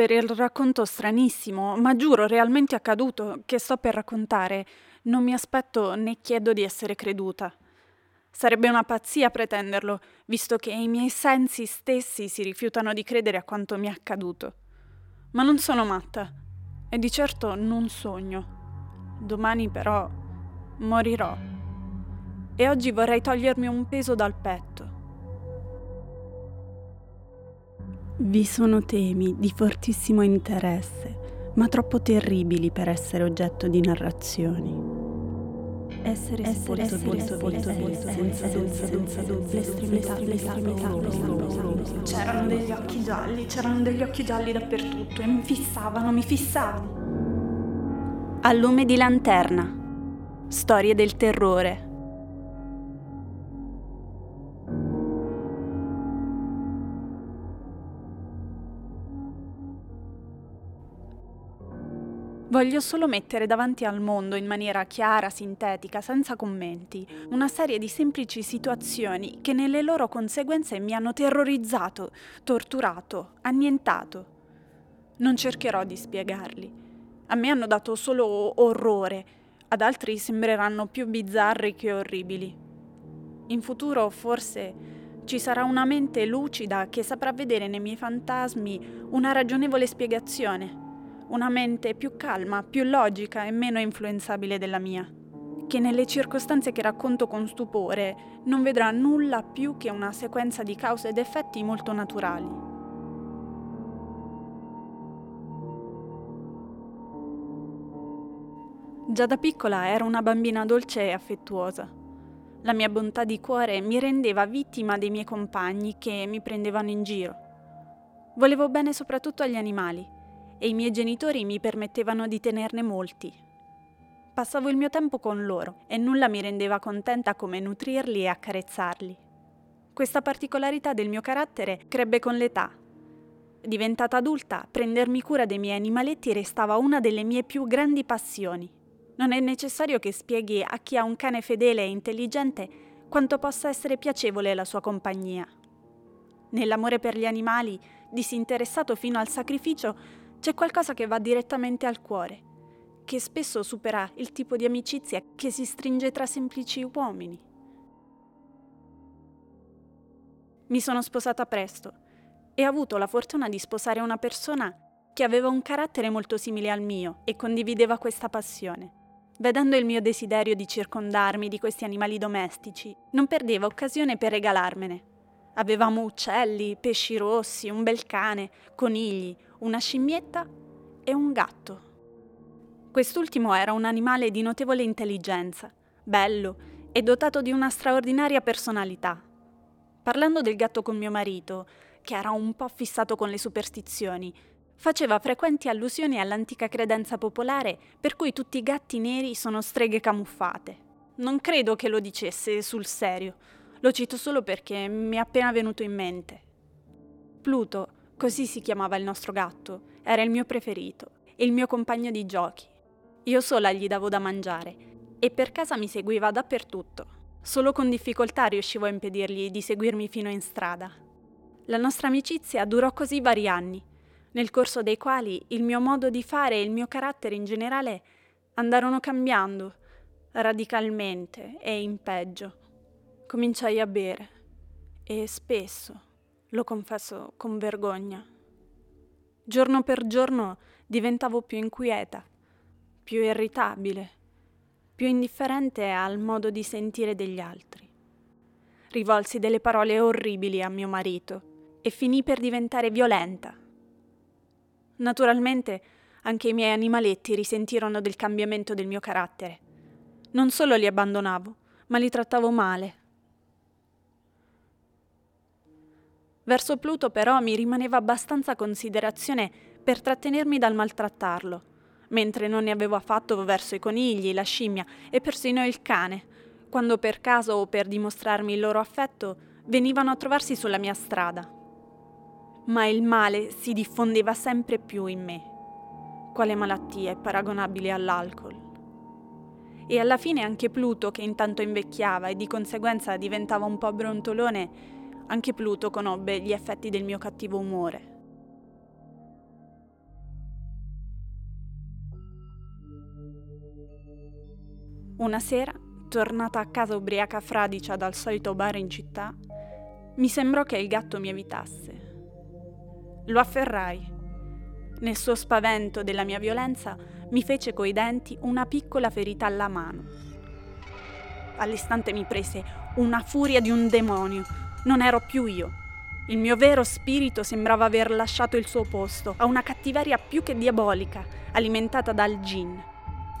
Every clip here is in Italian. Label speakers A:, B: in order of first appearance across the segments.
A: per il racconto stranissimo, ma giuro realmente accaduto, che sto per raccontare, non mi aspetto né chiedo di essere creduta. Sarebbe una pazzia pretenderlo, visto che i miei sensi stessi si rifiutano di credere a quanto mi è accaduto. Ma non sono matta e di certo non sogno. Domani però morirò e oggi vorrei togliermi un peso dal petto. Vi sono temi di fortissimo interesse, ma troppo terribili per essere oggetto di narrazioni essere essere sepolto volto volto senza senza senza l'estremità c'erano degli occhi gialli c'erano degli occhi gialli dappertutto e mi fissavano mi fissavano a lume di lanterna storie del terrore Voglio solo mettere davanti al mondo in maniera chiara, sintetica, senza commenti, una serie di semplici situazioni che nelle loro conseguenze mi hanno terrorizzato, torturato, annientato. Non cercherò di spiegarli. A me hanno dato solo orrore, ad altri sembreranno più bizzarri che orribili. In futuro forse ci sarà una mente lucida che saprà vedere nei miei fantasmi una ragionevole spiegazione una mente più calma, più logica e meno influenzabile della mia, che nelle circostanze che racconto con stupore non vedrà nulla più che una sequenza di cause ed effetti molto naturali. Già da piccola ero una bambina dolce e affettuosa. La mia bontà di cuore mi rendeva vittima dei miei compagni che mi prendevano in giro. Volevo bene soprattutto agli animali e i miei genitori mi permettevano di tenerne molti. Passavo il mio tempo con loro e nulla mi rendeva contenta come nutrirli e accarezzarli. Questa particolarità del mio carattere crebbe con l'età. Diventata adulta, prendermi cura dei miei animaletti restava una delle mie più grandi passioni. Non è necessario che spieghi a chi ha un cane fedele e intelligente quanto possa essere piacevole la sua compagnia. Nell'amore per gli animali, disinteressato fino al sacrificio, c'è qualcosa che va direttamente al cuore, che spesso supera il tipo di amicizia che si stringe tra semplici uomini. Mi sono sposata presto e ho avuto la fortuna di sposare una persona che aveva un carattere molto simile al mio e condivideva questa passione. Vedendo il mio desiderio di circondarmi di questi animali domestici, non perdeva occasione per regalarmene. Avevamo uccelli, pesci rossi, un bel cane, conigli, una scimmietta e un gatto. Quest'ultimo era un animale di notevole intelligenza, bello e dotato di una straordinaria personalità. Parlando del gatto con mio marito, che era un po' fissato con le superstizioni, faceva frequenti allusioni all'antica credenza popolare per cui tutti i gatti neri sono streghe camuffate. Non credo che lo dicesse sul serio, lo cito solo perché mi è appena venuto in mente. Pluto, Così si chiamava il nostro gatto, era il mio preferito, il mio compagno di giochi. Io sola gli davo da mangiare e per casa mi seguiva dappertutto. Solo con difficoltà riuscivo a impedirgli di seguirmi fino in strada. La nostra amicizia durò così vari anni, nel corso dei quali il mio modo di fare e il mio carattere in generale andarono cambiando radicalmente e in peggio. Cominciai a bere e spesso lo confesso con vergogna. Giorno per giorno diventavo più inquieta, più irritabile, più indifferente al modo di sentire degli altri. Rivolsi delle parole orribili a mio marito e finì per diventare violenta. Naturalmente anche i miei animaletti risentirono del cambiamento del mio carattere. Non solo li abbandonavo, ma li trattavo male Verso Pluto però mi rimaneva abbastanza considerazione per trattenermi dal maltrattarlo, mentre non ne avevo affatto verso i conigli, la scimmia e persino il cane, quando per caso o per dimostrarmi il loro affetto venivano a trovarsi sulla mia strada. Ma il male si diffondeva sempre più in me. Quale malattia è paragonabile all'alcol? E alla fine anche Pluto, che intanto invecchiava e di conseguenza diventava un po' brontolone, anche Pluto conobbe gli effetti del mio cattivo umore. Una sera, tornata a casa ubriaca fradicia dal solito bar in città, mi sembrò che il gatto mi evitasse. Lo afferrai. Nel suo spavento della mia violenza mi fece coi denti una piccola ferita alla mano. All'istante mi prese una furia di un demonio, non ero più io. Il mio vero spirito sembrava aver lasciato il suo posto a una cattiveria più che diabolica, alimentata dal gin.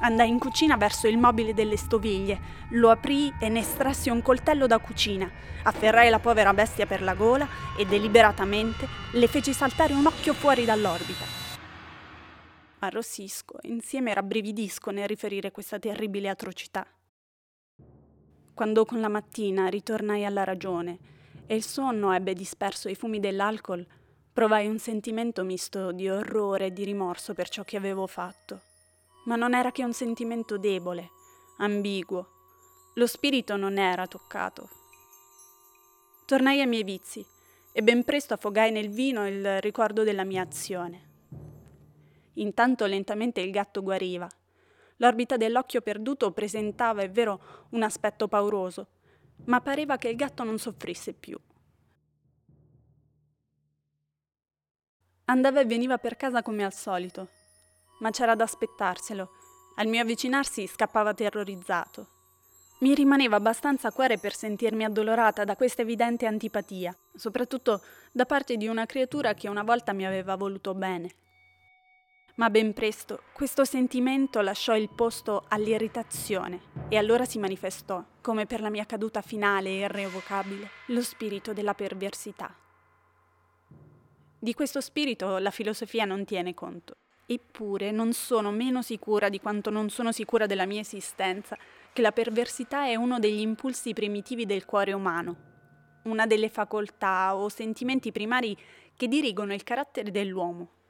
A: Andai in cucina verso il mobile delle stoviglie, lo aprì e ne estrassi un coltello da cucina. Afferrai la povera bestia per la gola e deliberatamente le feci saltare un occhio fuori dall'orbita. Arrossisco e insieme rabbrividisco nel riferire questa terribile atrocità. Quando con la mattina ritornai alla ragione e il sonno ebbe disperso i fumi dell'alcol, provai un sentimento misto di orrore e di rimorso per ciò che avevo fatto ma non era che un sentimento debole, ambiguo. Lo spirito non era toccato. Tornai ai miei vizi e ben presto affogai nel vino il ricordo della mia azione. Intanto lentamente il gatto guariva. L'orbita dell'occhio perduto presentava, è vero, un aspetto pauroso, ma pareva che il gatto non soffrisse più. Andava e veniva per casa come al solito, ma c'era da aspettarselo. Al mio avvicinarsi scappava terrorizzato. Mi rimaneva abbastanza cuore per sentirmi addolorata da questa evidente antipatia, soprattutto da parte di una creatura che una volta mi aveva voluto bene. Ma ben presto questo sentimento lasciò il posto all'irritazione e allora si manifestò, come per la mia caduta finale e irrevocabile, lo spirito della perversità. Di questo spirito la filosofia non tiene conto. Eppure non sono meno sicura di quanto non sono sicura della mia esistenza che la perversità è uno degli impulsi primitivi del cuore umano, una delle facoltà o sentimenti primari che dirigono il carattere dell'uomo.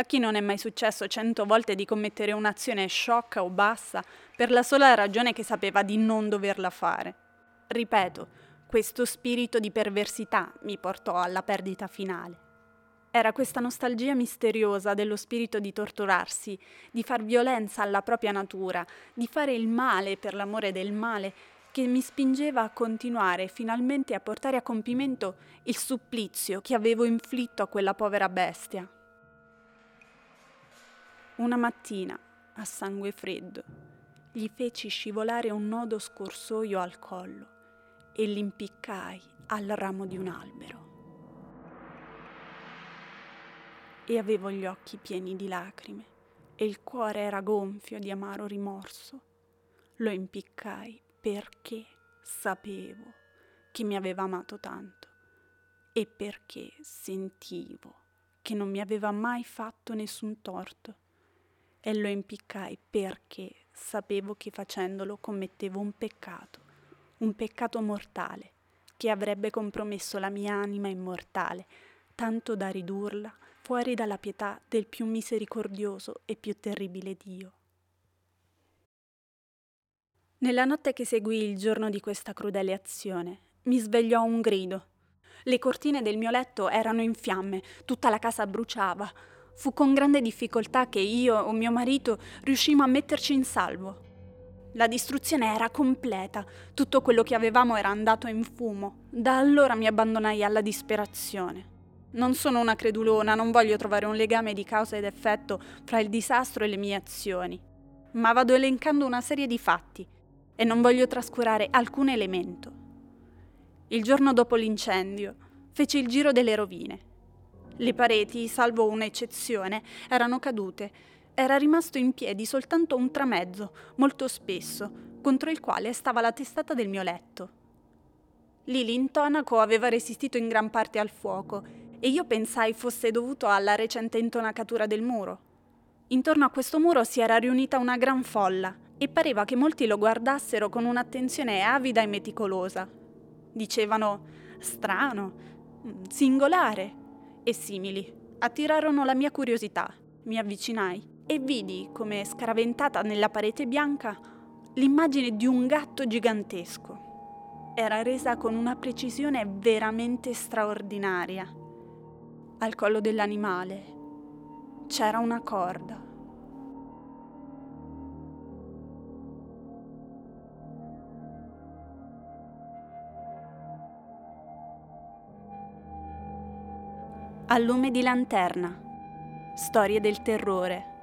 A: A chi non è mai successo cento volte di commettere un'azione sciocca o bassa per la sola ragione che sapeva di non doverla fare? Ripeto, questo spirito di perversità mi portò alla perdita finale. Era questa nostalgia misteriosa dello spirito di torturarsi, di far violenza alla propria natura, di fare il male per l'amore del male, che mi spingeva a continuare finalmente a portare a compimento il supplizio che avevo inflitto a quella povera bestia. Una mattina, a sangue freddo, gli feci scivolare un nodo scorsoio al collo e l'impiccai al ramo di un albero. e avevo gli occhi pieni di lacrime e il cuore era gonfio di amaro rimorso. Lo impiccai perché sapevo che mi aveva amato tanto e perché sentivo che non mi aveva mai fatto nessun torto. E lo impiccai perché sapevo che facendolo commettevo un peccato, un peccato mortale, che avrebbe compromesso la mia anima immortale, tanto da ridurla fuori dalla pietà del più misericordioso e più terribile Dio. Nella notte che seguì il giorno di questa crudele azione, mi svegliò un grido. Le cortine del mio letto erano in fiamme, tutta la casa bruciava. Fu con grande difficoltà che io o mio marito riuscimmo a metterci in salvo. La distruzione era completa, tutto quello che avevamo era andato in fumo. Da allora mi abbandonai alla disperazione. Non sono una credulona, non voglio trovare un legame di causa ed effetto fra il disastro e le mie azioni, ma vado elencando una serie di fatti e non voglio trascurare alcun elemento. Il giorno dopo l'incendio feci il giro delle rovine. Le pareti, salvo un'eccezione, erano cadute. Era rimasto in piedi soltanto un tramezzo, molto spesso, contro il quale stava la testata del mio letto. Lì l'intonaco aveva resistito in gran parte al fuoco e io pensai fosse dovuto alla recente intonacatura del muro. Intorno a questo muro si era riunita una gran folla e pareva che molti lo guardassero con un'attenzione avida e meticolosa. Dicevano strano, singolare e simili. Attirarono la mia curiosità. Mi avvicinai e vidi, come scaraventata nella parete bianca, l'immagine di un gatto gigantesco. Era resa con una precisione veramente straordinaria al collo dell'animale c'era una corda. A lume di lanterna. Storie del terrore.